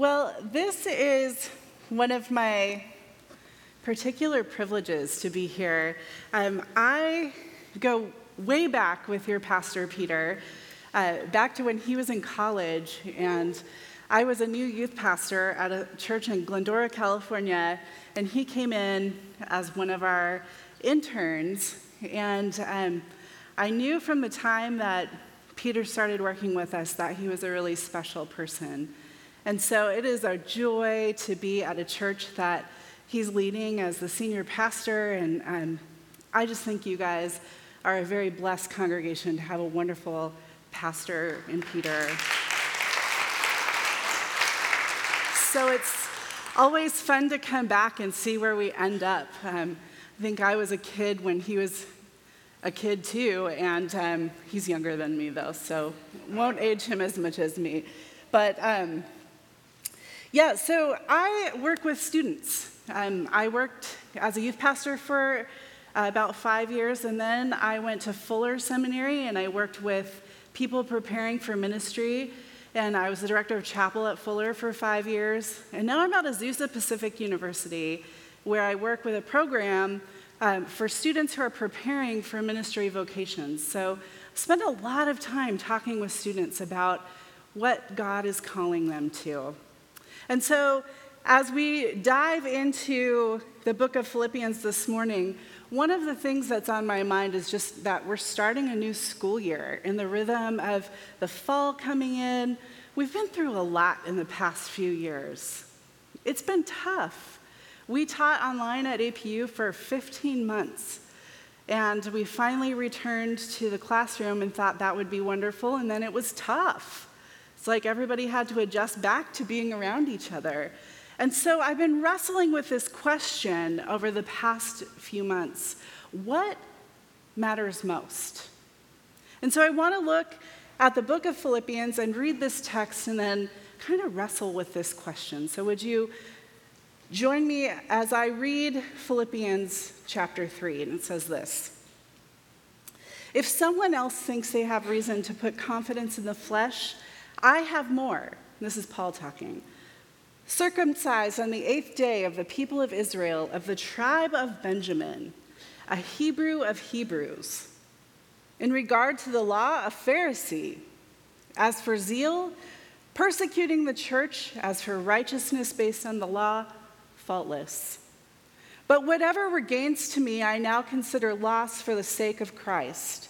Well, this is one of my particular privileges to be here. Um, I go way back with your pastor, Peter, uh, back to when he was in college, and I was a new youth pastor at a church in Glendora, California, and he came in as one of our interns. And um, I knew from the time that Peter started working with us that he was a really special person. And so it is a joy to be at a church that he's leading as the senior pastor. And um, I just think you guys are a very blessed congregation to have a wonderful pastor in Peter. So it's always fun to come back and see where we end up. Um, I think I was a kid when he was a kid too, and um, he's younger than me though, so won't age him as much as me. But um, yeah, so I work with students. Um, I worked as a youth pastor for uh, about five years, and then I went to Fuller Seminary and I worked with people preparing for ministry. And I was the director of chapel at Fuller for five years. And now I'm at Azusa Pacific University, where I work with a program um, for students who are preparing for ministry vocations. So I spend a lot of time talking with students about what God is calling them to. And so, as we dive into the book of Philippians this morning, one of the things that's on my mind is just that we're starting a new school year in the rhythm of the fall coming in. We've been through a lot in the past few years. It's been tough. We taught online at APU for 15 months. And we finally returned to the classroom and thought that would be wonderful, and then it was tough. It's like everybody had to adjust back to being around each other. And so I've been wrestling with this question over the past few months what matters most? And so I want to look at the book of Philippians and read this text and then kind of wrestle with this question. So, would you join me as I read Philippians chapter 3? And it says this If someone else thinks they have reason to put confidence in the flesh, I have more. This is Paul talking. Circumcised on the eighth day of the people of Israel, of the tribe of Benjamin, a Hebrew of Hebrews. In regard to the law, a Pharisee. As for zeal, persecuting the church. As for righteousness based on the law, faultless. But whatever were gains to me, I now consider loss for the sake of Christ.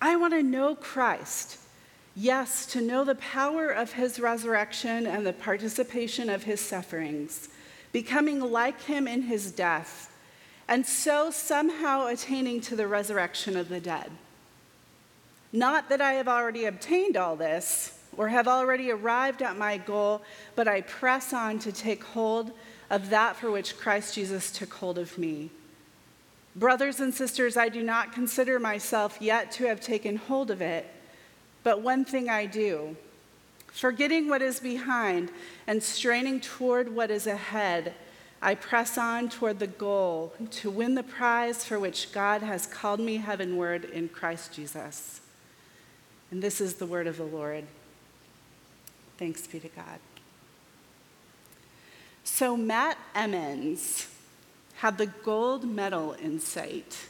I want to know Christ. Yes, to know the power of his resurrection and the participation of his sufferings, becoming like him in his death, and so somehow attaining to the resurrection of the dead. Not that I have already obtained all this or have already arrived at my goal, but I press on to take hold of that for which Christ Jesus took hold of me. Brothers and sisters, I do not consider myself yet to have taken hold of it, but one thing I do. Forgetting what is behind and straining toward what is ahead, I press on toward the goal to win the prize for which God has called me heavenward in Christ Jesus. And this is the word of the Lord. Thanks be to God. So, Matt Emmons had the gold medal in sight.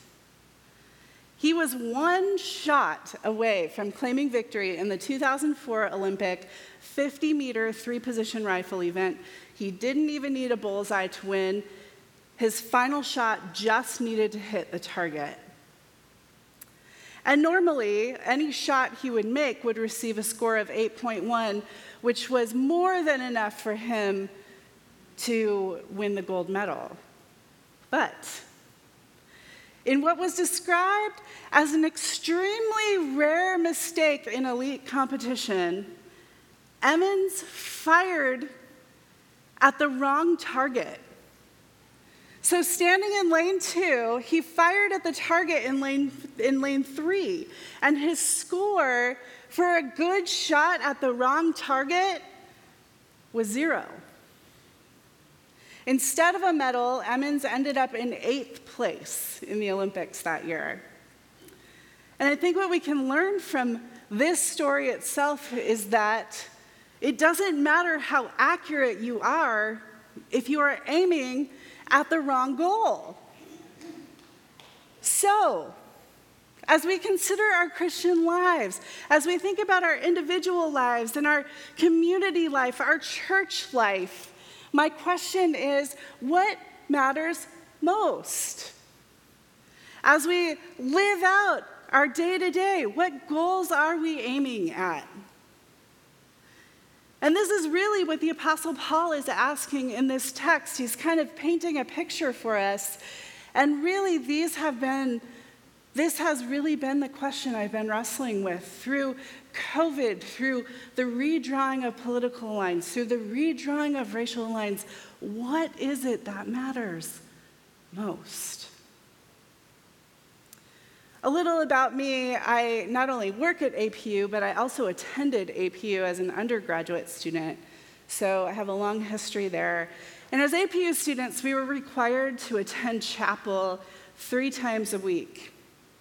He was one shot away from claiming victory in the 2004 Olympic 50 meter three position rifle event. He didn't even need a bullseye to win. His final shot just needed to hit the target. And normally, any shot he would make would receive a score of 8.1, which was more than enough for him to win the gold medal. But in what was described as an extremely rare mistake in elite competition, Emmons fired at the wrong target. So, standing in lane two, he fired at the target in lane, in lane three, and his score for a good shot at the wrong target was zero. Instead of a medal, Emmons ended up in eighth place in the Olympics that year. And I think what we can learn from this story itself is that it doesn't matter how accurate you are if you are aiming at the wrong goal. So, as we consider our Christian lives, as we think about our individual lives and our community life, our church life, my question is what matters most? As we live out our day to day, what goals are we aiming at? And this is really what the Apostle Paul is asking in this text. He's kind of painting a picture for us. And really, these have been, this has really been the question I've been wrestling with through COVID, through the redrawing of political lines, through the redrawing of racial lines. What is it that matters most? A little about me I not only work at APU, but I also attended APU as an undergraduate student. So I have a long history there. And as APU students, we were required to attend chapel three times a week,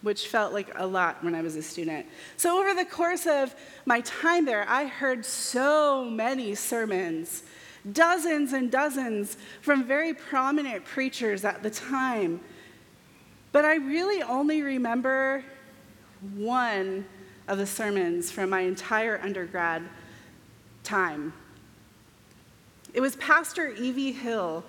which felt like a lot when I was a student. So over the course of my time there, I heard so many sermons, dozens and dozens from very prominent preachers at the time but I really only remember one of the sermons from my entire undergrad time. It was Pastor E.V. Hill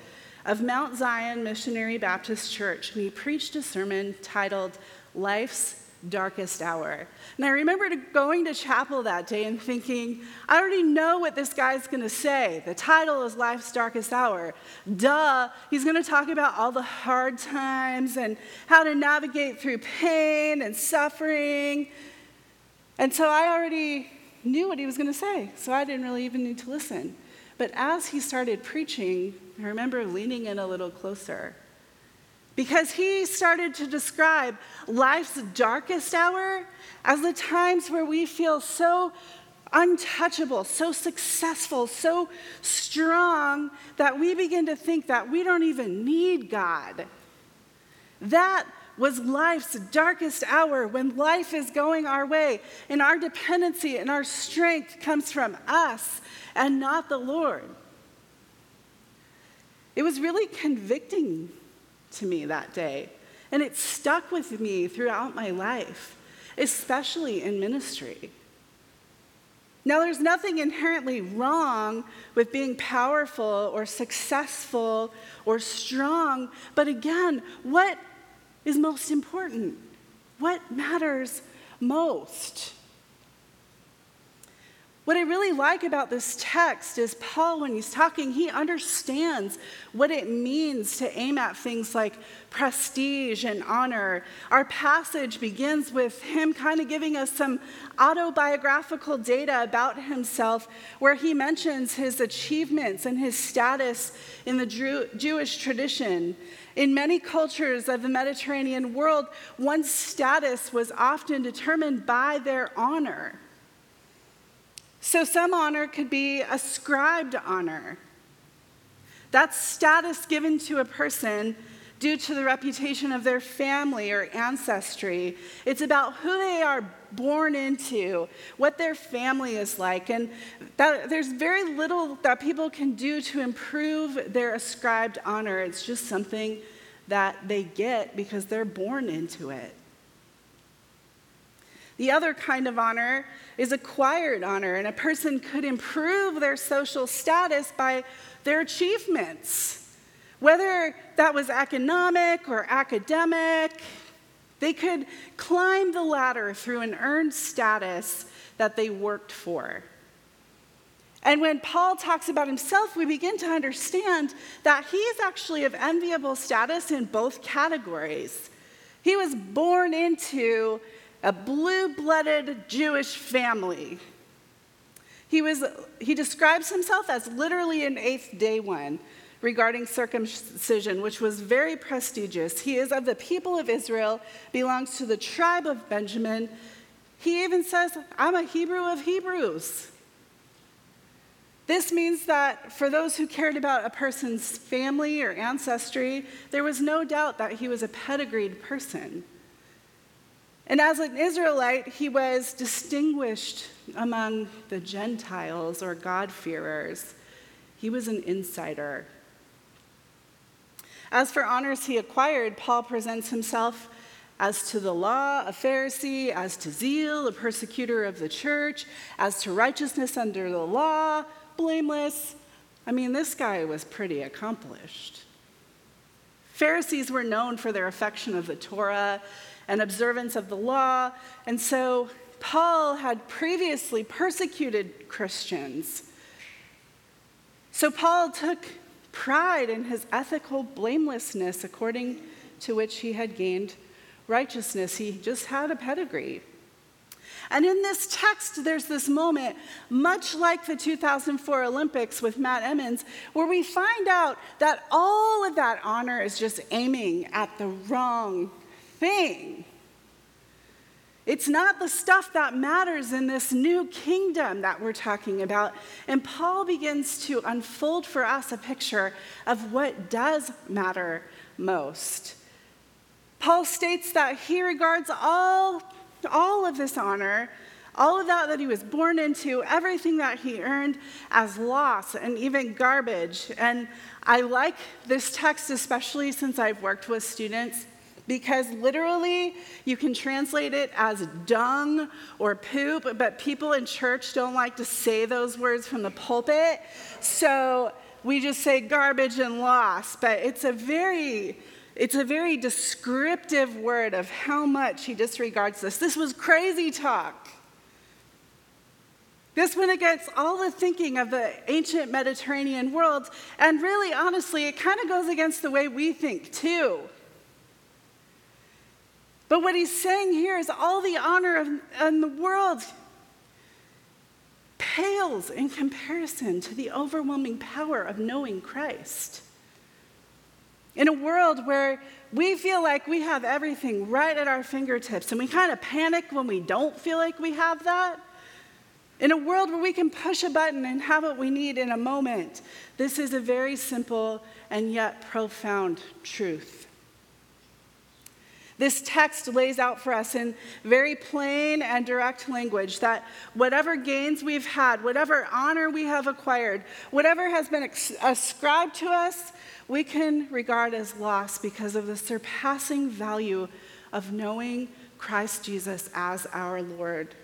of Mount Zion Missionary Baptist Church, and he preached a sermon titled Life's darkest hour. And I remember going to chapel that day and thinking, I already know what this guy's going to say. The title is Life's Darkest Hour. Duh, he's going to talk about all the hard times and how to navigate through pain and suffering. And so I already knew what he was going to say, so I didn't really even need to listen. But as he started preaching, I remember leaning in a little closer because he started to describe life's darkest hour as the times where we feel so untouchable, so successful, so strong that we begin to think that we don't even need God. That was life's darkest hour when life is going our way and our dependency and our strength comes from us and not the Lord. It was really convicting to me that day. And it stuck with me throughout my life, especially in ministry. Now, there's nothing inherently wrong with being powerful or successful or strong, but again, what is most important? What matters most? What I really like about this text is Paul, when he's talking, he understands what it means to aim at things like prestige and honor. Our passage begins with him kind of giving us some autobiographical data about himself, where he mentions his achievements and his status in the Jew- Jewish tradition. In many cultures of the Mediterranean world, one's status was often determined by their honor. So, some honor could be ascribed honor. That's status given to a person due to the reputation of their family or ancestry. It's about who they are born into, what their family is like. And that, there's very little that people can do to improve their ascribed honor. It's just something that they get because they're born into it. The other kind of honor is acquired honor, and a person could improve their social status by their achievements. Whether that was economic or academic, they could climb the ladder through an earned status that they worked for. And when Paul talks about himself, we begin to understand that he is actually of enviable status in both categories. He was born into a blue blooded Jewish family. He, was, he describes himself as literally an eighth day one regarding circumcision, which was very prestigious. He is of the people of Israel, belongs to the tribe of Benjamin. He even says, I'm a Hebrew of Hebrews. This means that for those who cared about a person's family or ancestry, there was no doubt that he was a pedigreed person. And as an Israelite, he was distinguished among the Gentiles or God-fearers. He was an insider. As for honors he acquired, Paul presents himself as to the law, a Pharisee, as to zeal, a persecutor of the church, as to righteousness under the law, blameless. I mean, this guy was pretty accomplished. Pharisees were known for their affection of the Torah and observance of the law, and so Paul had previously persecuted Christians. So Paul took pride in his ethical blamelessness according to which he had gained righteousness. He just had a pedigree. And in this text, there's this moment, much like the 2004 Olympics with Matt Emmons, where we find out that all of that honor is just aiming at the wrong thing. It's not the stuff that matters in this new kingdom that we're talking about. And Paul begins to unfold for us a picture of what does matter most. Paul states that he regards all, all of this honor, all of that that he was born into, everything that he earned as loss and even garbage. And I like this text, especially since I've worked with students because literally you can translate it as dung or poop, but people in church don't like to say those words from the pulpit. So we just say garbage and loss, but it's a very it's a very descriptive word of how much he disregards this. This was crazy talk. This went against all the thinking of the ancient Mediterranean world, and really, honestly, it kind of goes against the way we think too. But what he's saying here is all the honor in the world pales in comparison to the overwhelming power of knowing Christ. In a world where we feel like we have everything right at our fingertips and we kind of panic when we don't feel like we have that, in a world where we can push a button and have what we need in a moment, this is a very simple and yet profound truth. This text lays out for us in very plain and direct language that whatever gains we've had, whatever honor we have acquired, whatever has been ascribed to us, we can regard as loss because of the surpassing value of knowing Christ Jesus as our Lord.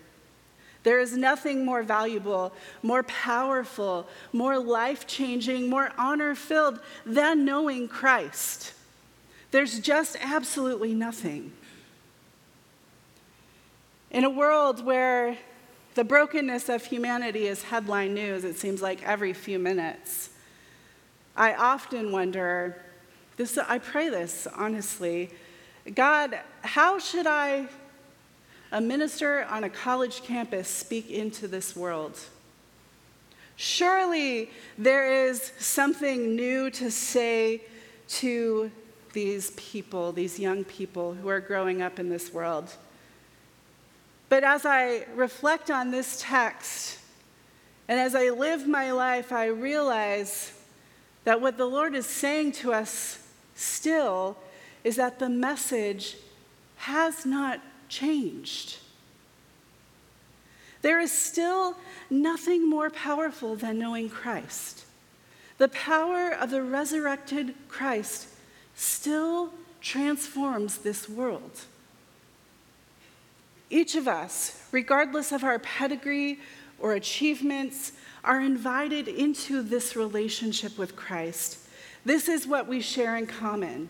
There is nothing more valuable, more powerful, more life changing, more honor filled than knowing Christ. There's just absolutely nothing. In a world where the brokenness of humanity is headline news, it seems like every few minutes, I often wonder this, I pray this honestly God, how should I, a minister on a college campus, speak into this world? Surely there is something new to say to these people, these young people who are growing up in this world. But as I reflect on this text, and as I live my life, I realize that what the Lord is saying to us still is that the message has not changed. There is still nothing more powerful than knowing Christ. The power of the resurrected Christ still transforms this world. Each of us, regardless of our pedigree or achievements, are invited into this relationship with Christ. This is what we share in common.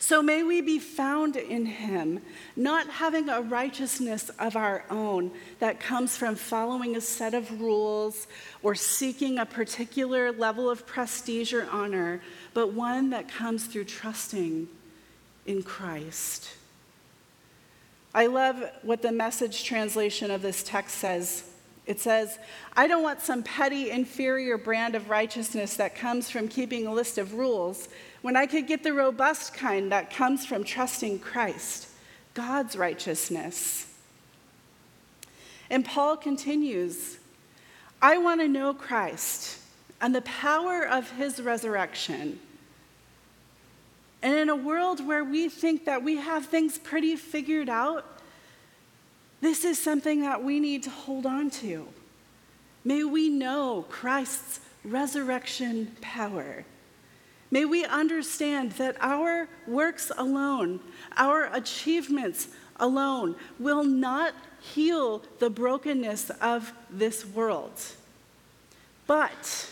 So may we be found in him, not having a righteousness of our own that comes from following a set of rules or seeking a particular level of prestige or honor, but one that comes through trusting in Christ. I love what the message translation of this text says It says, I don't want some petty, inferior brand of righteousness that comes from keeping a list of rules when I could get the robust kind that comes from trusting Christ, God's righteousness. And Paul continues, I want to know Christ and the power of his resurrection. And in a world where we think that we have things pretty figured out, this is something that we need to hold on to. May we know Christ's resurrection power. May we understand that our works alone, our achievements alone, will not heal the brokenness of this world. But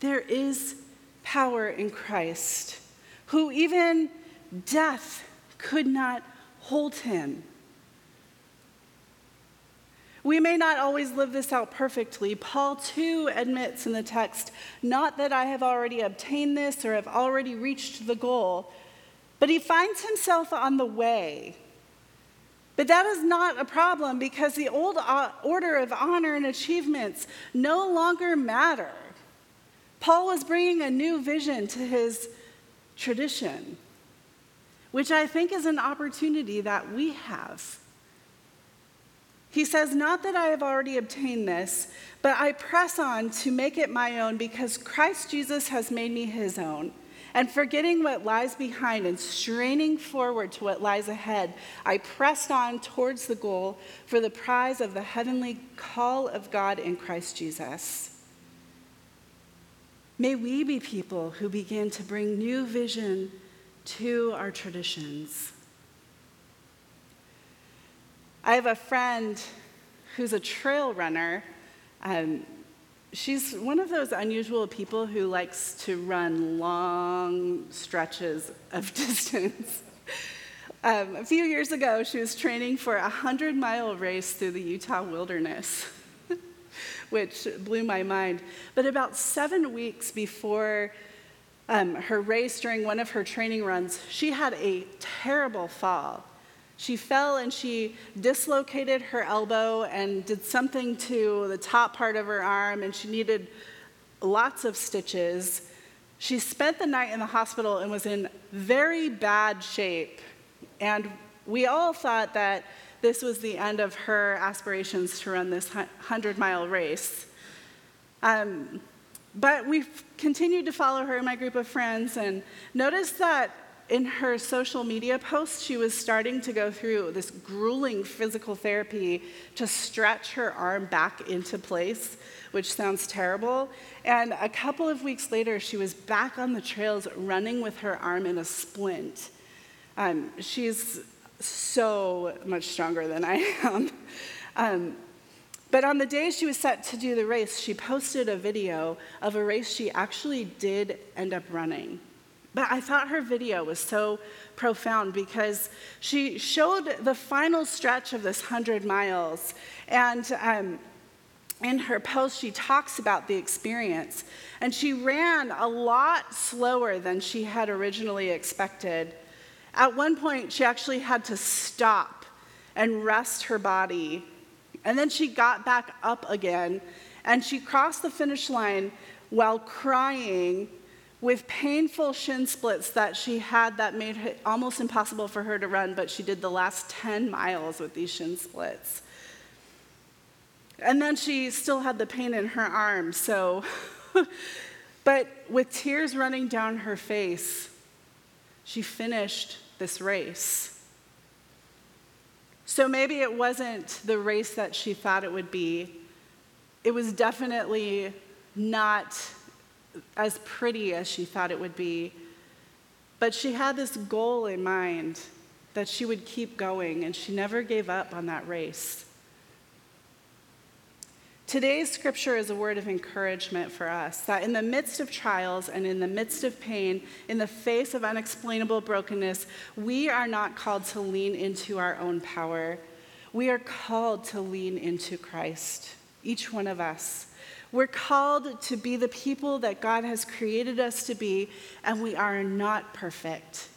there is power in Christ, who even death could not hold him. We may not always live this out perfectly. Paul, too, admits in the text, not that I have already obtained this or have already reached the goal, but he finds himself on the way. But that is not a problem because the old uh, order of honor and achievements no longer matter. Paul was bringing a new vision to his tradition, which I think is an opportunity that we have. He says, Not that I have already obtained this, but I press on to make it my own because Christ Jesus has made me his own. And forgetting what lies behind and straining forward to what lies ahead, I pressed on towards the goal for the prize of the heavenly call of God in Christ Jesus. May we be people who begin to bring new vision to our traditions. I have a friend who's a trail runner. Um, she's one of those unusual people who likes to run long stretches of distance. Um, a few years ago, she was training for a 100 mile race through the Utah wilderness, which blew my mind. But about seven weeks before um, her race, during one of her training runs, she had a terrible fall. She fell and she dislocated her elbow and did something to the top part of her arm, and she needed lots of stitches. She spent the night in the hospital and was in very bad shape. And we all thought that this was the end of her aspirations to run this 100 mile race. Um, but we continued to follow her in my group of friends and noticed that in her social media posts, she was starting to go through this grueling physical therapy to stretch her arm back into place, which sounds terrible. And a couple of weeks later, she was back on the trails running with her arm in a splint. Um, she's so much stronger than I am. Um, but on the day she was set to do the race, she posted a video of a race she actually did end up running. But I thought her video was so profound because she showed the final stretch of this 100 miles. And um, in her post, she talks about the experience. And she ran a lot slower than she had originally expected. At one point, she actually had to stop and rest her body. And then she got back up again. And she crossed the finish line while crying with painful shin splits that she had that made it almost impossible for her to run, but she did the last 10 miles with these shin splits. And then she still had the pain in her arm, so, but with tears running down her face, she finished this race. So maybe it wasn't the race that she thought it would be. It was definitely not as pretty as she thought it would be. But she had this goal in mind that she would keep going, and she never gave up on that race. Today's scripture is a word of encouragement for us that in the midst of trials and in the midst of pain, in the face of unexplainable brokenness, we are not called to lean into our own power. We are called to lean into Christ, each one of us. We're called to be the people that God has created us to be, and we are not perfect,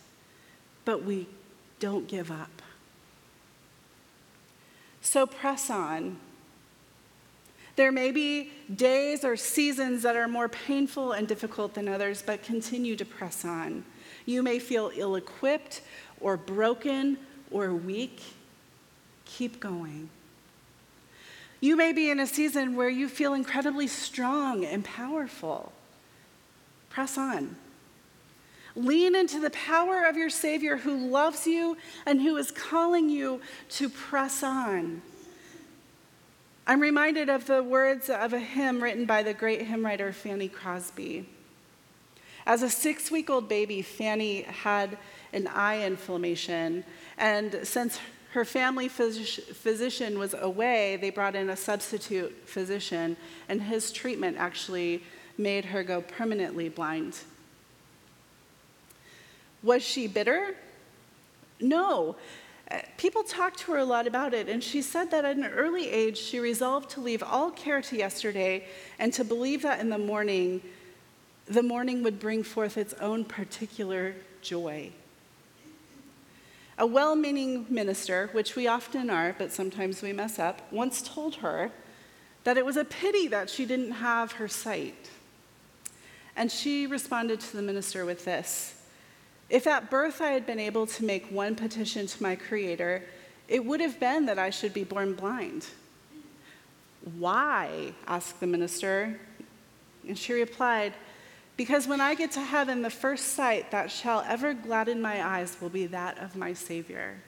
but we don't give up. So press on. There may be days or seasons that are more painful and difficult than others, but continue to press on. You may feel ill equipped or broken or weak. Keep going. You may be in a season where you feel incredibly strong and powerful. Press on. Lean into the power of your Savior who loves you and who is calling you to press on. I'm reminded of the words of a hymn written by the great hymn writer Fanny Crosby. As a six week old baby, Fanny had an eye inflammation, and since her family phys- physician was away, they brought in a substitute physician, and his treatment actually made her go permanently blind. Was she bitter? No. Uh, people talked to her a lot about it, and she said that at an early age, she resolved to leave all care to yesterday and to believe that in the morning, the morning would bring forth its own particular joy. A well meaning minister, which we often are, but sometimes we mess up, once told her that it was a pity that she didn't have her sight. And she responded to the minister with this if at birth I had been able to make one petition to my Creator, it would have been that I should be born blind. Why? asked the minister. And she replied, Because when I get to heaven, the first sight that shall ever gladden my eyes will be that of my Savior.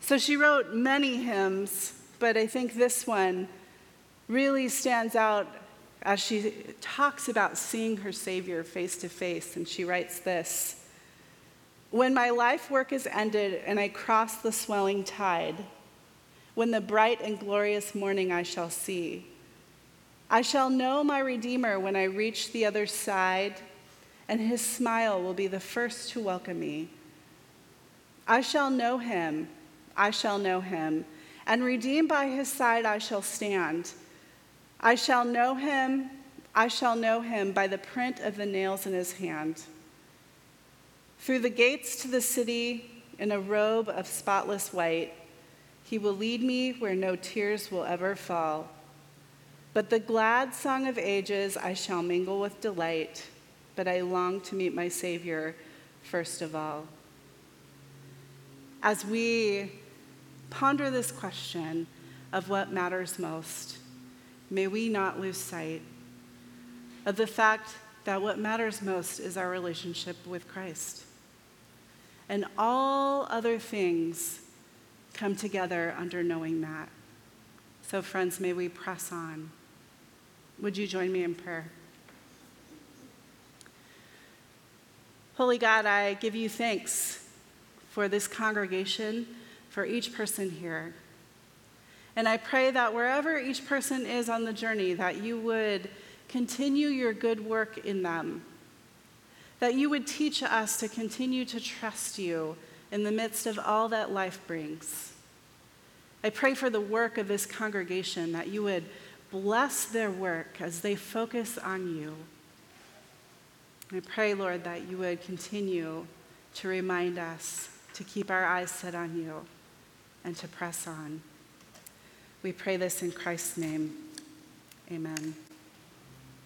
So she wrote many hymns, but I think this one really stands out as she talks about seeing her Savior face to face, and she writes this When my life work is ended and I cross the swelling tide, when the bright and glorious morning I shall see, I shall know my Redeemer when I reach the other side, and his smile will be the first to welcome me. I shall know him, I shall know him, and redeemed by his side I shall stand I shall know him, I shall know him by the print of the nails in his hand. Through the gates to the city in a robe of spotless white, he will lead me where no tears will ever fall. But the glad song of ages I shall mingle with delight, but I long to meet my Savior first of all. As we ponder this question of what matters most, may we not lose sight of the fact that what matters most is our relationship with Christ. And all other things come together under knowing that. So, friends, may we press on. Would you join me in prayer? Holy God, I give you thanks for this congregation, for each person here. And I pray that wherever each person is on the journey, that you would continue your good work in them. That you would teach us to continue to trust you in the midst of all that life brings. I pray for the work of this congregation, that you would bless their work as they focus on you. I pray, Lord, that you would continue to remind us to keep our eyes set on you and to press on. We pray this in Christ's name. Amen.